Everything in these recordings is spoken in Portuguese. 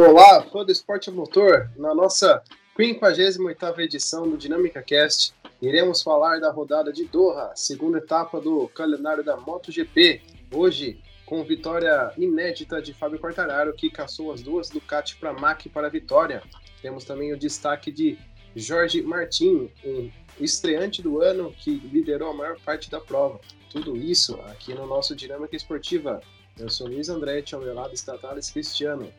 Olá, fã do esporte motor, na nossa 58ª edição do Dinâmica Cast, iremos falar da rodada de Doha, segunda etapa do calendário da MotoGP. Hoje, com vitória inédita de Fábio Quartararo, que caçou as duas Ducati para MAC para a vitória. Temos também o destaque de Jorge Martin, um estreante do ano que liderou a maior parte da prova. Tudo isso aqui no nosso Dinâmica Esportiva. Eu sou Luiz Andretti, ao meu lado está Thales Cristiano.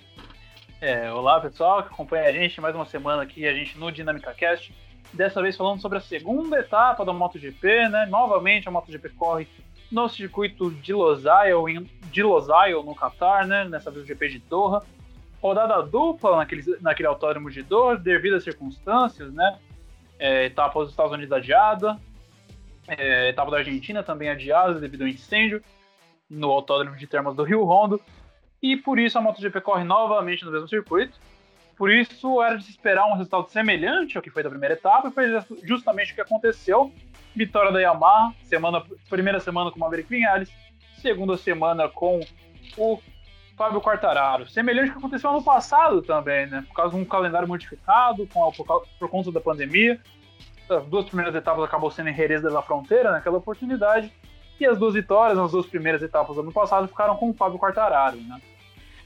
É, olá pessoal que acompanha a gente mais uma semana aqui, a gente no Dinâmica Cast. Dessa vez falando sobre a segunda etapa da MotoGP, né? Novamente a MotoGP corre no circuito de Losail, de Losail no Qatar, né? Nessa vez o GP de Doha. Rodada dupla naquele, naquele autódromo de Doha, devido às circunstâncias, né? É, etapa dos Estados Unidos adiada, é, etapa da Argentina também adiada devido ao incêndio no autódromo de Termas do Rio Rondo e por isso a MotoGP corre novamente no mesmo circuito. Por isso era de se esperar um resultado semelhante ao que foi da primeira etapa, e foi justamente o que aconteceu. Vitória da Yamaha, semana, primeira semana com o Maverick Vinales, segunda semana com o Fábio Quartararo. Semelhante ao que aconteceu ano passado também, né? Por causa de um calendário modificado, com, por, por conta da pandemia. As duas primeiras etapas acabou sendo em Jerez da Fronteira naquela oportunidade. E as duas vitórias nas duas primeiras etapas do ano passado ficaram com o Fábio Quartararo, né?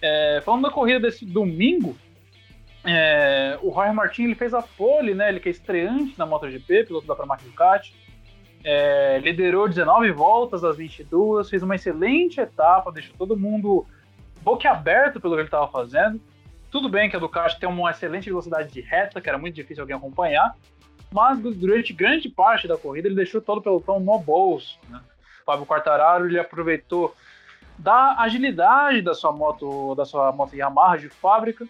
É, falando da corrida desse domingo, é, o Roy Martin ele fez a pole, né? Ele que é estreante na MotoGP, piloto da Pramac Ducati. É, liderou 19 voltas das 22, fez uma excelente etapa, deixou todo mundo boquiaberto pelo que ele estava fazendo. Tudo bem que a Ducati tem uma excelente velocidade de reta, que era muito difícil alguém acompanhar, mas durante grande parte da corrida ele deixou todo o pelotão no bolso. Né? Fábio Quartararo ele aproveitou da agilidade da sua moto, da sua moto Yamaha de fábrica.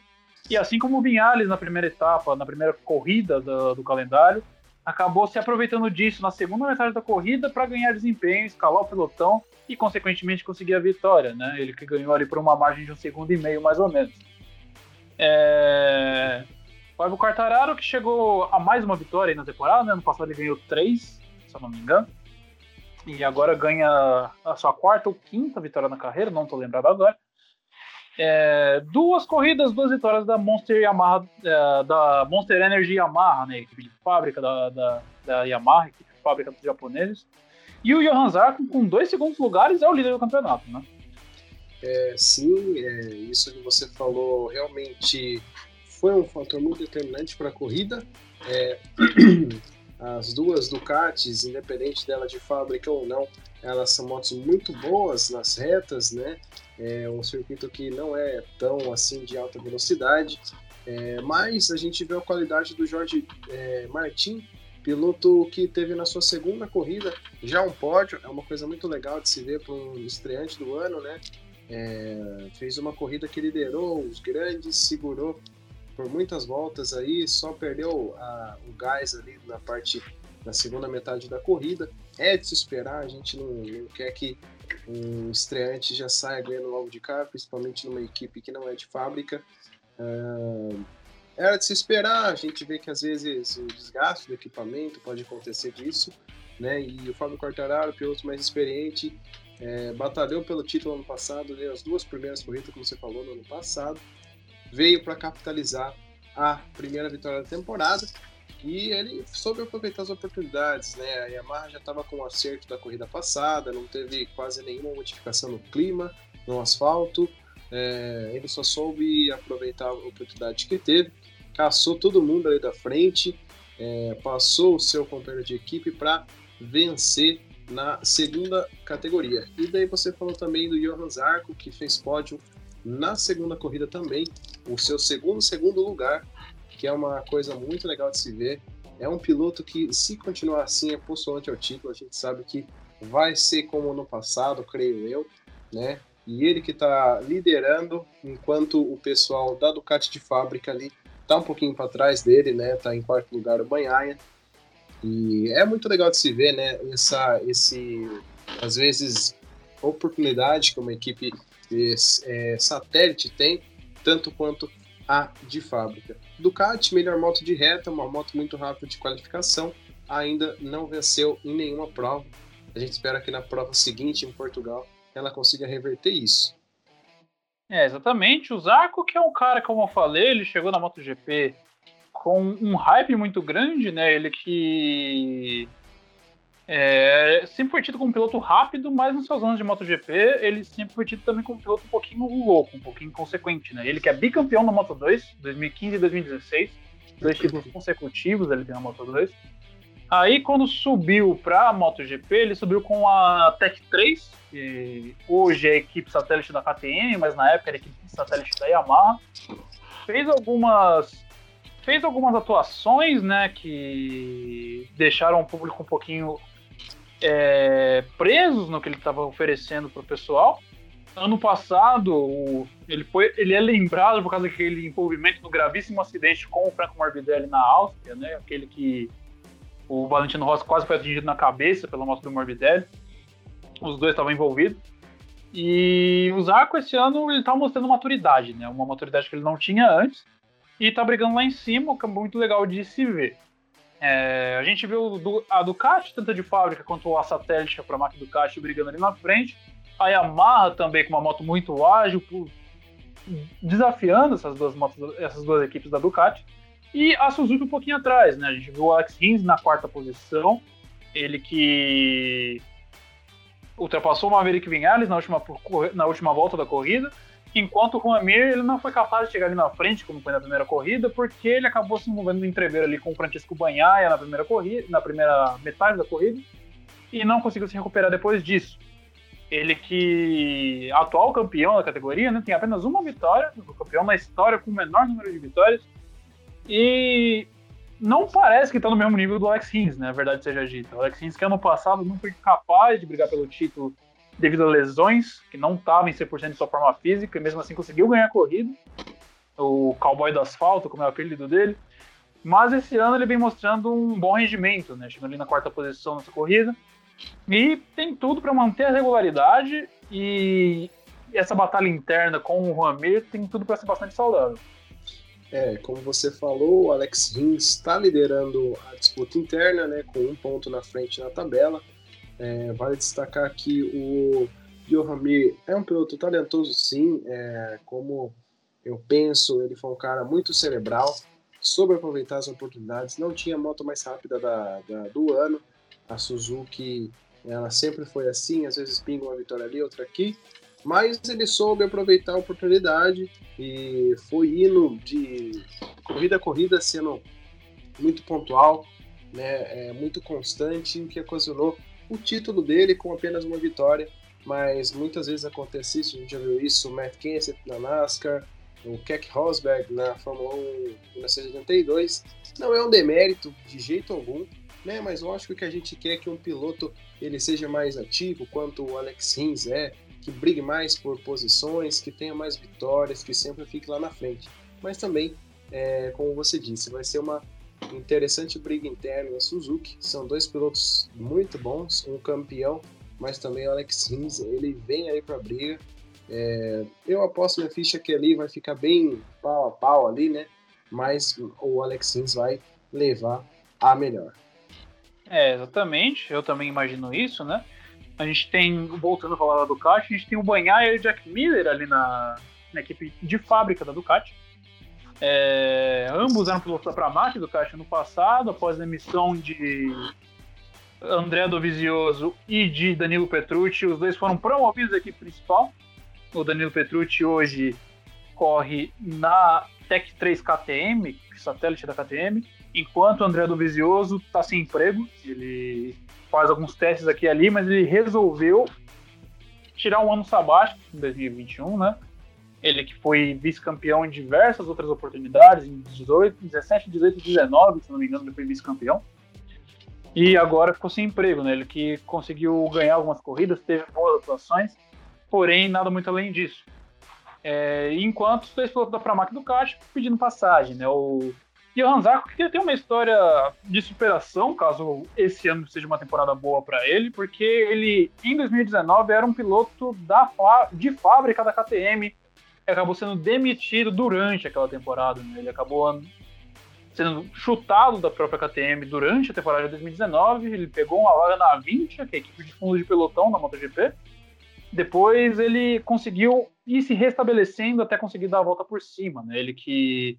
E assim como o Vinhales na primeira etapa, na primeira corrida do, do calendário, acabou se aproveitando disso na segunda metade da corrida para ganhar desempenho, escalar o pelotão e, consequentemente, conseguir a vitória. Né? Ele que ganhou ali por uma margem de um segundo e meio, mais ou menos. É... Fábio Quartararo, que chegou a mais uma vitória na temporada, né? no passado ele ganhou três, se eu não me engano e agora ganha a sua quarta ou quinta vitória na carreira, não estou lembrado agora. É, duas corridas, duas vitórias da Monster Yamaha, é, da Monster Energy Yamaha, né, equipe de fábrica da, da, da Yamaha, equipe de fábrica dos japoneses. E o Johan Zarco, com dois segundos lugares, é o líder do campeonato, né? É, sim, é, isso que você falou realmente foi um fator muito determinante para a corrida. As duas Ducatis, independente dela de fábrica ou não, elas são motos muito boas nas retas, né? É um circuito que não é tão assim de alta velocidade, é, mas a gente vê a qualidade do Jorge é, Martin, piloto que teve na sua segunda corrida já um pódio, é uma coisa muito legal de se ver para um estreante do ano, né? É, fez uma corrida que liderou os grandes, segurou por muitas voltas aí, só perdeu a, o gás ali na parte da segunda metade da corrida. É de se esperar, a gente não, não quer que um estreante já saia ganhando logo de cara, principalmente numa equipe que não é de fábrica. Uh, era de se esperar, a gente vê que às vezes o desgaste do equipamento pode acontecer disso, né? E o Fábio Quartararo, piloto mais experiente, é, batalhou pelo título ano passado, deu as duas primeiras corridas, como você falou, no ano passado veio para capitalizar a primeira vitória da temporada e ele soube aproveitar as oportunidades, né? A Yamaha já estava com o acerto da corrida passada, não teve quase nenhuma modificação no clima, no asfalto. É, ele só soube aproveitar a oportunidade que teve, caçou todo mundo ali da frente, é, passou o seu companheiro de equipe para vencer na segunda categoria. E daí você falou também do Johan Zarco, que fez pódio na segunda corrida também, o seu segundo segundo lugar, que é uma coisa muito legal de se ver. É um piloto que, se continuar assim, é postulante ao título. A gente sabe que vai ser como no passado, creio eu, né? E ele que está liderando, enquanto o pessoal da Ducati de fábrica ali tá um pouquinho para trás dele, né? Tá em quarto lugar o Banhaia. E é muito legal de se ver, né? Essa, esse, às vezes, oportunidade que uma equipe é, satélite tem, tanto quanto a de fábrica. Ducati, melhor moto de reta, uma moto muito rápida de qualificação, ainda não venceu em nenhuma prova. A gente espera que na prova seguinte, em Portugal, ela consiga reverter isso. É, exatamente. O Zarco, que é um cara, como eu falei, ele chegou na MotoGP com um hype muito grande, né? Ele que é, sempre foi tido como um piloto rápido, mas nos seus anos de MotoGP ele sempre foi tido também como um piloto um pouquinho louco, um pouquinho inconsequente, né? Ele que é bicampeão na Moto2, 2015 e 2016, dois títulos consecutivos ele tem na Moto2. Aí quando subiu para a MotoGP, ele subiu com a Tech 3, que hoje é a equipe satélite da KTM, mas na época era a equipe satélite da Yamaha. Fez algumas fez algumas atuações, né, que deixaram o público um pouquinho é, presos no que ele estava oferecendo para o pessoal. Ano passado, ele, foi, ele é lembrado por causa daquele envolvimento no gravíssimo acidente com o Franco Morbidelli na Áustria, né? Aquele que o Valentino Rossi quase foi atingido na cabeça pela moto do Morbidelli. Os dois estavam envolvidos. E o Zarco esse ano ele tá mostrando maturidade, né? Uma maturidade que ele não tinha antes. E tá brigando lá em cima, o que é muito legal de se ver. É, a gente viu a Ducati, tanto de fábrica quanto a satélite, a Pramac Ducati, brigando ali na frente. A Yamaha também com uma moto muito ágil, desafiando essas duas, motos, essas duas equipes da Ducati. E a Suzuki um pouquinho atrás, né? A gente viu o Alex Rins na quarta posição, ele que ultrapassou o Maverick Vinales na última, na última volta da corrida enquanto o Juan Mir ele não foi capaz de chegar ali na frente, como foi na primeira corrida, porque ele acabou se envolvendo no entreveiro ali com o Francisco Banhaia na primeira corrida, na primeira metade da corrida, e não conseguiu se recuperar depois disso. Ele que atual campeão da categoria, né, tem apenas uma vitória, o campeão na história com o menor número de vitórias, e não parece que está no mesmo nível do Alex Rins, né, a verdade seja dita. O Alex Rins que ano passado não foi capaz de brigar pelo título devido a lesões, que não estava em 100% de sua forma física, e mesmo assim conseguiu ganhar a corrida. O cowboy do asfalto, como é o apelido dele. Mas esse ano ele vem mostrando um bom rendimento, né? Chegando ali na quarta posição nessa corrida. E tem tudo para manter a regularidade e essa batalha interna com o Juan Mir tem tudo para ser bastante saudável. É, como você falou, o Alex Rins está liderando a disputa interna, né, com um ponto na frente na tabela. É, vale destacar que o Johan Mir é um piloto talentoso, sim. É, como eu penso, ele foi um cara muito cerebral, soube aproveitar as oportunidades. Não tinha moto mais rápida da, da, do ano. A Suzuki, ela sempre foi assim, às vezes pinga uma vitória ali, outra aqui. Mas ele soube aproveitar a oportunidade e foi indo de corrida a corrida, sendo muito pontual, né, é, muito constante, o que ocasionou o título dele com apenas uma vitória, mas muitas vezes acontece isso, a gente já viu isso, o Matt Kenseth na NASCAR, o Keck Rosberg na Fórmula 1 em 1982, não é um demérito de jeito algum, né? Mas lógico que a gente quer que um piloto ele seja mais ativo, quanto o Alex Rins é, que brigue mais por posições, que tenha mais vitórias, que sempre fique lá na frente. Mas também, é, como você disse, vai ser uma interessante briga interna na Suzuki. São dois pilotos muito bons, um campeão, mas também o Alex Rins, ele vem aí para a briga. É, eu aposto minha ficha que ali vai ficar bem pau a pau ali, né? Mas o Alex Rins vai levar a melhor. É, exatamente. Eu também imagino isso, né? A gente tem, voltando a falar da Ducati, a gente tem o Banhar e o Jack Miller ali na, na equipe de fábrica da Ducati. É, ambos eram pilotos da Pramac do Caixa no passado, após a emissão de André Dovizioso e de Danilo Petrucci. Os dois foram promovidos à equipe principal. O Danilo Petrucci hoje corre na Tech 3 KTM, satélite da KTM, enquanto o André Dovizioso está sem emprego. Ele faz alguns testes aqui e ali, mas ele resolveu tirar um ano sabático em 2021, né? Ele que foi vice-campeão em diversas outras oportunidades, em 18, 17, 18 e 19, se não me engano, ele foi vice-campeão. E agora ficou sem emprego, né? Ele que conseguiu ganhar algumas corridas, teve boas atuações, porém nada muito além disso. É, enquanto os dois pilotos da Pramac do Caixa pedindo passagem, né? O Johan Zarco que tem uma história de superação, caso esse ano seja uma temporada boa para ele, porque ele em 2019 era um piloto da, de fábrica da KTM, acabou sendo demitido durante aquela temporada. Né? Ele acabou sendo chutado da própria KTM durante a temporada de 2019. Ele pegou uma vaga na 20, que é a equipe de fundo de pelotão da MotoGP. Depois ele conseguiu ir se restabelecendo até conseguir dar a volta por cima. Né? Ele que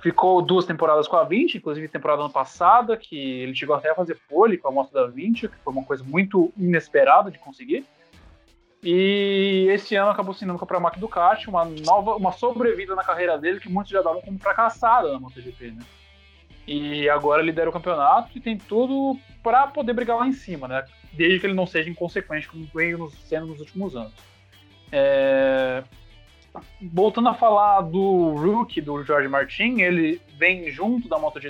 ficou duas temporadas com a 20, inclusive temporada ano passada, que ele chegou até a fazer pole com a moto da 20, que foi uma coisa muito inesperada de conseguir. E esse ano acabou se indo para a Mac Ducati, uma nova, uma sobrevida na carreira dele que muitos já davam como fracassada na MotoGP, né? E agora lidera o campeonato e tem tudo para poder brigar lá em cima, né? Desde que ele não seja inconsequente como veio sendo nos últimos anos. É... Voltando a falar do rookie do Jorge Martin, ele vem junto da Moto,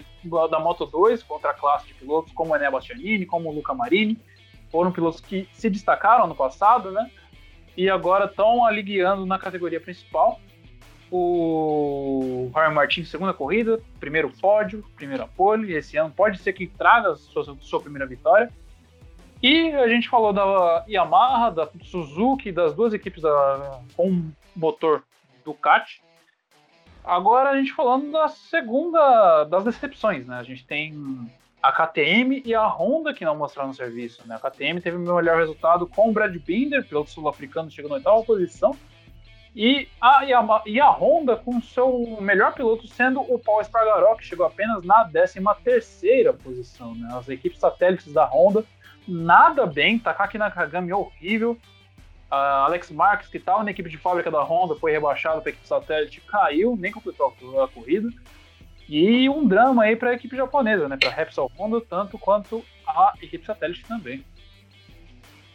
da Moto 2 contra a classe de pilotos como o Ené Bastianini, como o Luca Marini. Foram pilotos que se destacaram no passado, né? E agora estão ali guiando na categoria principal. O Ryan Martin, segunda corrida, primeiro pódio, primeira pole. Esse ano pode ser que traga sua, sua primeira vitória. E a gente falou da Yamaha, da Suzuki, das duas equipes da, com motor Ducati. Agora a gente falando da segunda das decepções, né? A gente tem a KTM e a Honda que não mostraram serviço, né? A KTM teve o melhor resultado com o Brad Binder, piloto sul-africano, chegou na oitava posição. E a, Yamaha, e a Honda com seu melhor piloto sendo o Paul Espargaró, que chegou apenas na 13 terceira posição, né? As equipes satélites da Honda nada bem, Takaki Nakagami horrível. Alex Marques, que estava na equipe de fábrica da Honda, foi rebaixado para a equipe satélite, caiu, nem completou a corrida. E um drama aí para a equipe japonesa, né? Para Repsol Honda, tanto quanto a equipe satélite também.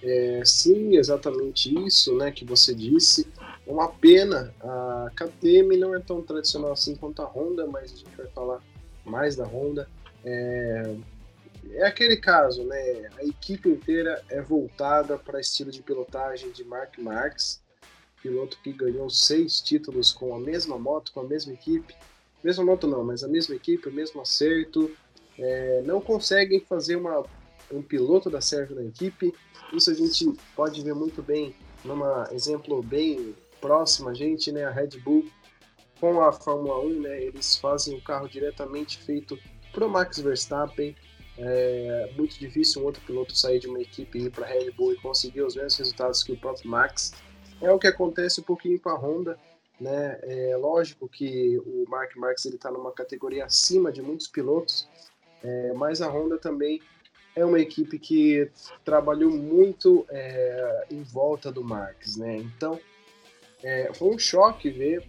É, sim, exatamente isso, né? Que você disse. Uma pena. A KTM não é tão tradicional assim quanto a Honda, mas a gente vai falar mais da Honda. É, é aquele caso, né? A equipe inteira é voltada para estilo de pilotagem de Mark Marx, piloto que ganhou seis títulos com a mesma moto, com a mesma equipe. Mesma moto não, mas a mesma equipe, o mesmo acerto. É, não conseguem fazer uma, um piloto da serve na equipe. Isso a gente pode ver muito bem num exemplo bem próximo a gente, né? A Red Bull com a Fórmula 1, né? Eles fazem o carro diretamente feito para o Max Verstappen é muito difícil um outro piloto sair de uma equipe e ir para a Red Bull e conseguir os mesmos resultados que o próprio Max. É o que acontece um pouquinho com a Honda. Né? É lógico que o Mark Marx está numa categoria acima de muitos pilotos, é, mas a Honda também é uma equipe que trabalhou muito é, em volta do Marx. Né? Então, é, foi um choque ver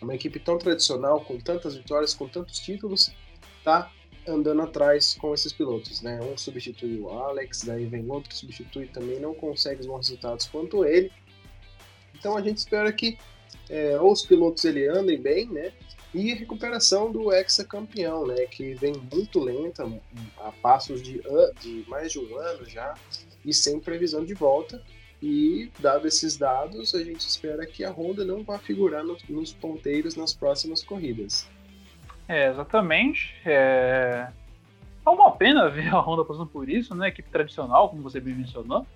uma equipe tão tradicional, com tantas vitórias, com tantos títulos, tá andando atrás com esses pilotos, né? Um substitui o Alex, daí vem outro substitui também, não consegue os bons resultados quanto ele. Então a gente espera que é, os pilotos ele andem bem, né? E a recuperação do ex-campeão, né? Que vem muito lenta, a passos de, de mais de um ano já, e sem previsão de volta. E, dado esses dados, a gente espera que a Honda não vá figurar no, nos ponteiros nas próximas corridas. É, exatamente. É... é uma pena ver a Honda passando por isso, né? Equipe tradicional, como você bem mencionou.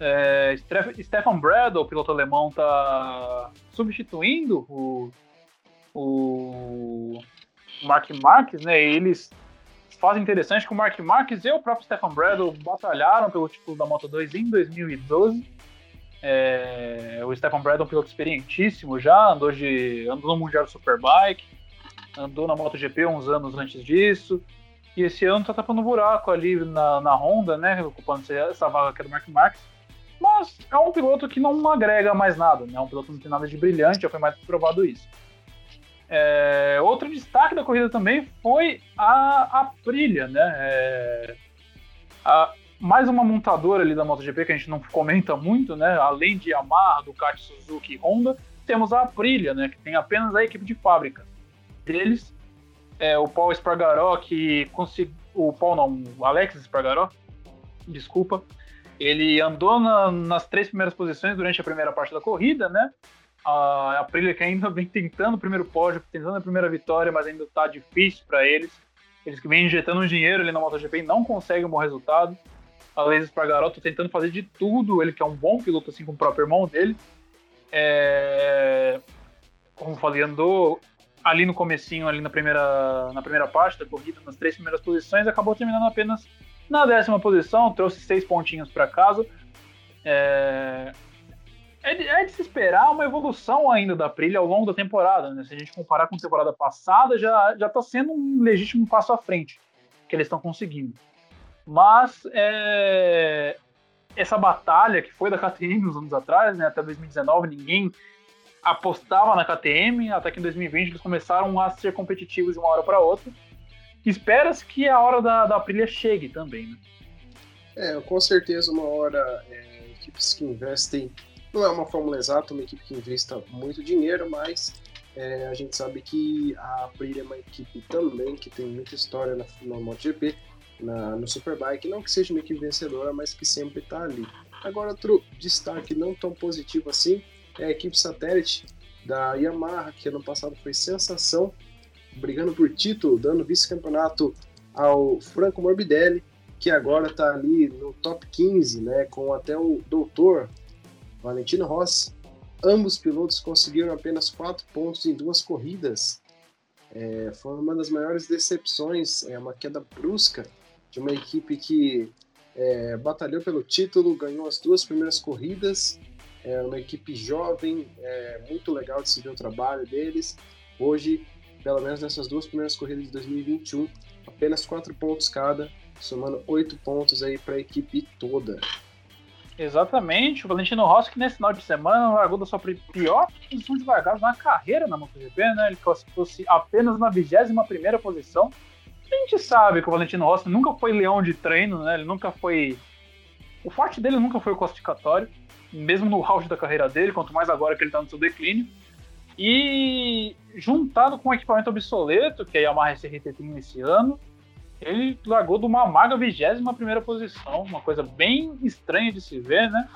É, Stefan Bradl, piloto alemão, tá substituindo o, o Mark Marques, né? Eles fazem interessante que o Mark Marques e o próprio Stefan Bradl batalharam pelo título da Moto 2 em 2012. É, o Stefan Bradl é um piloto experientíssimo já, andou, de, andou no Mundial Superbike, andou na MotoGP uns anos antes disso. E esse ano tá tapando um buraco ali na, na Honda, né? Ocupando essa vaga que é do Mark Marques. Mas é um piloto que não agrega mais nada, né? É um piloto que não tem nada de brilhante, já foi mais provado isso. É, outro destaque da corrida também foi a Aprilia, né? É, a, mais uma montadora ali da MotoGP que a gente não comenta muito, né? Além de Yamaha, Ducati, Suzuki e Honda, temos a Aprilia, né? Que tem apenas a equipe de fábrica deles. É, o Paul Espargaró, que conseguiu. O Paul não, o Alex Espargaró, desculpa. Ele andou na, nas três primeiras posições durante a primeira parte da corrida, né? A Aprilia que ainda vem tentando o primeiro pódio, tentando a primeira vitória, mas ainda tá difícil para eles. Eles que vêm injetando um dinheiro ali na MotoGP e não conseguem um bom resultado. Alex Espargaró tá tentando fazer de tudo, ele que é um bom piloto, assim como o próprio irmão dele. É... Como falei, andou ali no comecinho, ali na primeira, na primeira parte da corrida, nas três primeiras posições, acabou terminando apenas na décima posição, trouxe seis pontinhos para casa. É... é de, é de, se esperar uma evolução ainda da Aprilia ao longo da temporada. Né? Se a gente comparar com a temporada passada, já já está sendo um legítimo passo à frente que eles estão conseguindo. Mas é, essa batalha que foi da KTM uns anos atrás, né, até 2019, ninguém apostava na KTM, até que em 2020 eles começaram a ser competitivos de uma hora para outra. Espera-se que a hora da, da Aprilia chegue também. Né? É, com certeza uma hora é, equipes que investem não é uma fórmula exata, uma equipe que investa muito dinheiro, mas é, a gente sabe que a Aprilia é uma equipe também que tem muita história na, na MotoGP, na, no Superbike, não que seja uma equipe vencedora, mas que sempre está ali. Agora, outro destaque não tão positivo assim é a equipe satélite da Yamaha, que ano passado foi sensação, brigando por título, dando vice-campeonato ao Franco Morbidelli, que agora está ali no top 15, né, com até o doutor Valentino Rossi. Ambos pilotos conseguiram apenas quatro pontos em duas corridas. É, foi uma das maiores decepções, é uma queda brusca de uma equipe que é, batalhou pelo título, ganhou as duas primeiras corridas. É uma equipe jovem, é muito legal de se ver o trabalho deles. Hoje, pelo menos nessas duas primeiras corridas de 2021, apenas quatro pontos cada, somando oito pontos aí para a equipe toda. Exatamente, o Valentino Rossi que nesse final de semana largou da sua pior posição de largada na carreira na MotoGP, né? Ele classificou-se apenas na 21 primeira posição. A gente sabe que o Valentino Rossi nunca foi leão de treino, né? Ele nunca foi... O forte dele nunca foi o classificatório, mesmo no auge da carreira dele, quanto mais agora que ele está no seu declínio. E juntado com o equipamento obsoleto que a Yamaha SRT tem nesse ano, ele largou de uma maga 21 primeira posição, uma coisa bem estranha de se ver, né?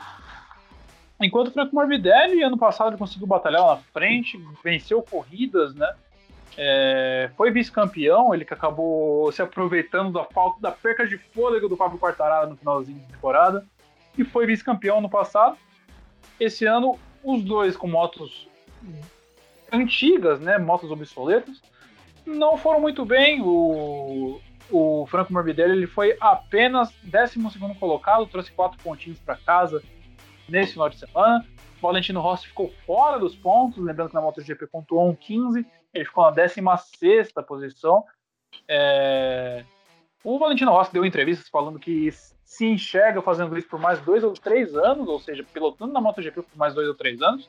Enquanto o Franco Morbidelli, ano passado, ele conseguiu batalhar lá na frente, venceu corridas, né? É, foi vice-campeão, ele que acabou se aproveitando da falta da perca de fôlego do Fábio Quartararo no finalzinho de temporada e foi vice-campeão no passado. Esse ano, os dois com motos antigas, né, motos obsoletas, não foram muito bem. O, o Franco Morbidelli ele foi apenas 12 colocado, trouxe quatro pontinhos para casa nesse final de semana. O Valentino Rossi ficou fora dos pontos, lembrando que na MotoGP pontuou um 15, ele ficou na 16 posição. É... O Valentino Rossi deu entrevistas falando que se enxerga fazendo isso por mais dois ou três anos, ou seja, pilotando na MotoGP por mais dois ou três anos.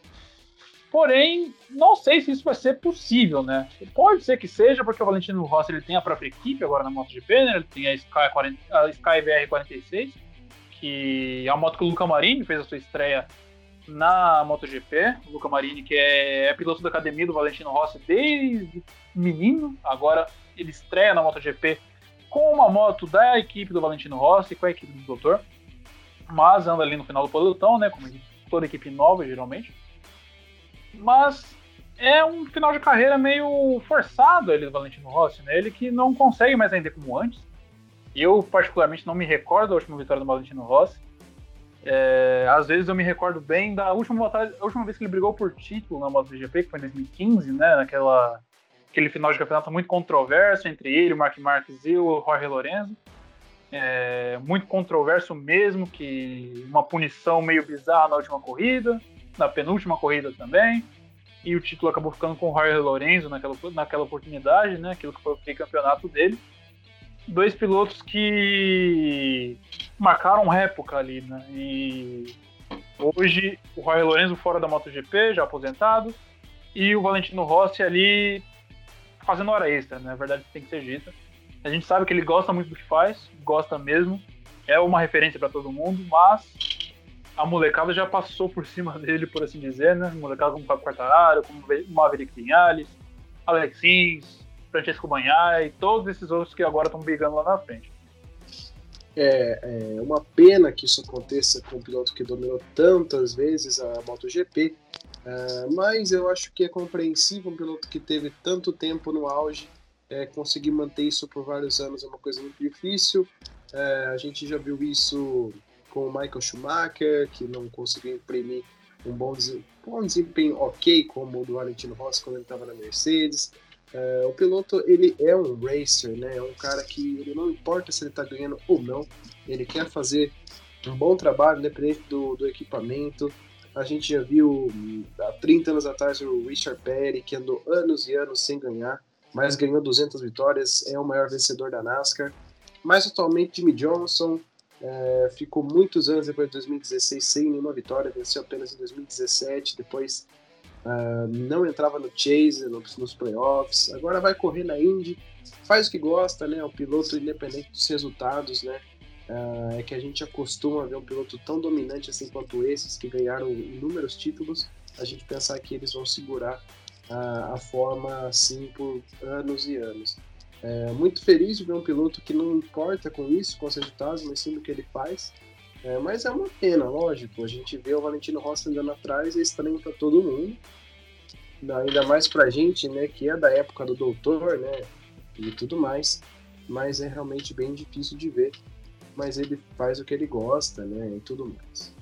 Porém, não sei se isso vai ser possível, né? Pode ser que seja, porque o Valentino Rossi ele tem a própria equipe agora na MotoGP, né? Ele tem a Sky, 40, a Sky VR46, que é a moto que o Luca Marini fez a sua estreia na MotoGP. O Luca Marini, que é, é piloto da academia do Valentino Rossi desde menino, agora ele estreia na MotoGP com uma moto da equipe do Valentino Rossi, com a equipe do Doutor, mas anda ali no final do pelotão, né? Como toda equipe nova, geralmente. Mas é um final de carreira meio forçado ele do Valentino Rossi, né? Ele que não consegue mais render como antes. Eu, particularmente, não me recordo da última vitória do Valentino Rossi. É, às vezes eu me recordo bem da última, batalha, última vez que ele brigou por título na MotoGP, que foi em 2015, né? Naquela, aquele final de campeonato muito controverso entre ele, o Mark Marques e o Jorge Lorenzo. É, muito controverso mesmo, que uma punição meio bizarra na última corrida na penúltima corrida também. E o título acabou ficando com o Jorge Lorenzo naquela, naquela oportunidade, né? Aquilo que foi o campeonato dele. Dois pilotos que marcaram época ali, né? E hoje o Jorge Lorenzo fora da MotoGP, já aposentado, e o Valentino Rossi ali fazendo hora extra, né? Na verdade tem que ser dita. A gente sabe que ele gosta muito do que faz, gosta mesmo, é uma referência para todo mundo, mas a molecada já passou por cima dele, por assim dizer, né? Molecada como Fábio Quartararo, como Maverick Vinales, Alexins, Francesco Banhar e todos esses outros que agora estão brigando lá na frente. É, é uma pena que isso aconteça com um piloto que dominou tantas vezes a MotoGP, é, mas eu acho que é compreensível um piloto que teve tanto tempo no auge é, conseguir manter isso por vários anos é uma coisa muito difícil. É, a gente já viu isso com o Michael Schumacher, que não conseguiu imprimir um bom, bom desempenho ok como o do Valentino Rossi quando ele estava na Mercedes. Uh, o piloto ele é um racer, né? É um cara que ele não importa se ele está ganhando ou não, ele quer fazer um bom trabalho, independente do, do equipamento. A gente já viu há 30 anos atrás o Richard Petty, que andou anos e anos sem ganhar, mas ganhou 200 vitórias, é o maior vencedor da NASCAR. Mais atualmente, Jimmy Johnson é, ficou muitos anos depois de 2016 sem nenhuma vitória, venceu apenas em 2017, depois uh, não entrava no Chase, nos, nos playoffs, agora vai correr na Indy, faz o que gosta, né? É um piloto independente dos resultados, né? Uh, é que a gente acostuma ver um piloto tão dominante assim quanto esses, que ganharam inúmeros títulos, a gente pensar que eles vão segurar uh, a forma assim por anos e anos. É, muito feliz de ver um piloto que não importa com isso, com os resultados, mas sim do que ele faz. É, mas é uma pena, lógico. A gente vê o Valentino Rossi andando atrás, é estranho para todo mundo. Ainda mais pra gente, né, que é da época do doutor, né, e tudo mais. Mas é realmente bem difícil de ver. Mas ele faz o que ele gosta, né, e tudo mais.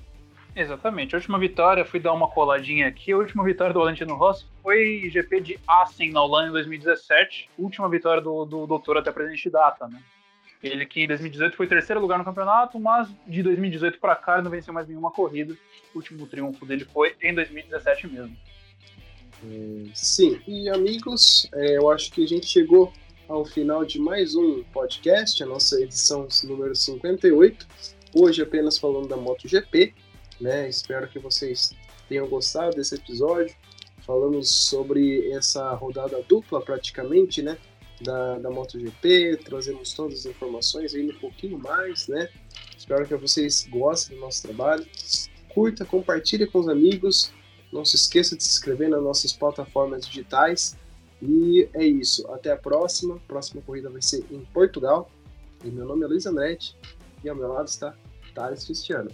Exatamente. A última vitória, fui dar uma coladinha aqui. A última vitória do Valentino Rossi foi GP de Assen na Holanda em 2017. Última vitória do, do doutor até presente data, né? Ele que em 2018 foi terceiro lugar no campeonato, mas de 2018 para cá ele não venceu mais nenhuma corrida. O último triunfo dele foi em 2017 mesmo. É, sim, e amigos, é, eu acho que a gente chegou ao final de mais um podcast, a nossa edição número 58. Hoje apenas falando da MotoGP né? Espero que vocês tenham gostado desse episódio. Falamos sobre essa rodada dupla praticamente, né? Da, da MotoGP, trazemos todas as informações aí um pouquinho mais, né? Espero que vocês gostem do nosso trabalho. Curta, compartilhe com os amigos. Não se esqueça de se inscrever nas nossas plataformas digitais. E é isso. Até a próxima. A próxima corrida vai ser em Portugal. E meu nome é Luiz Andretti. E ao meu lado está Thales Cristiano.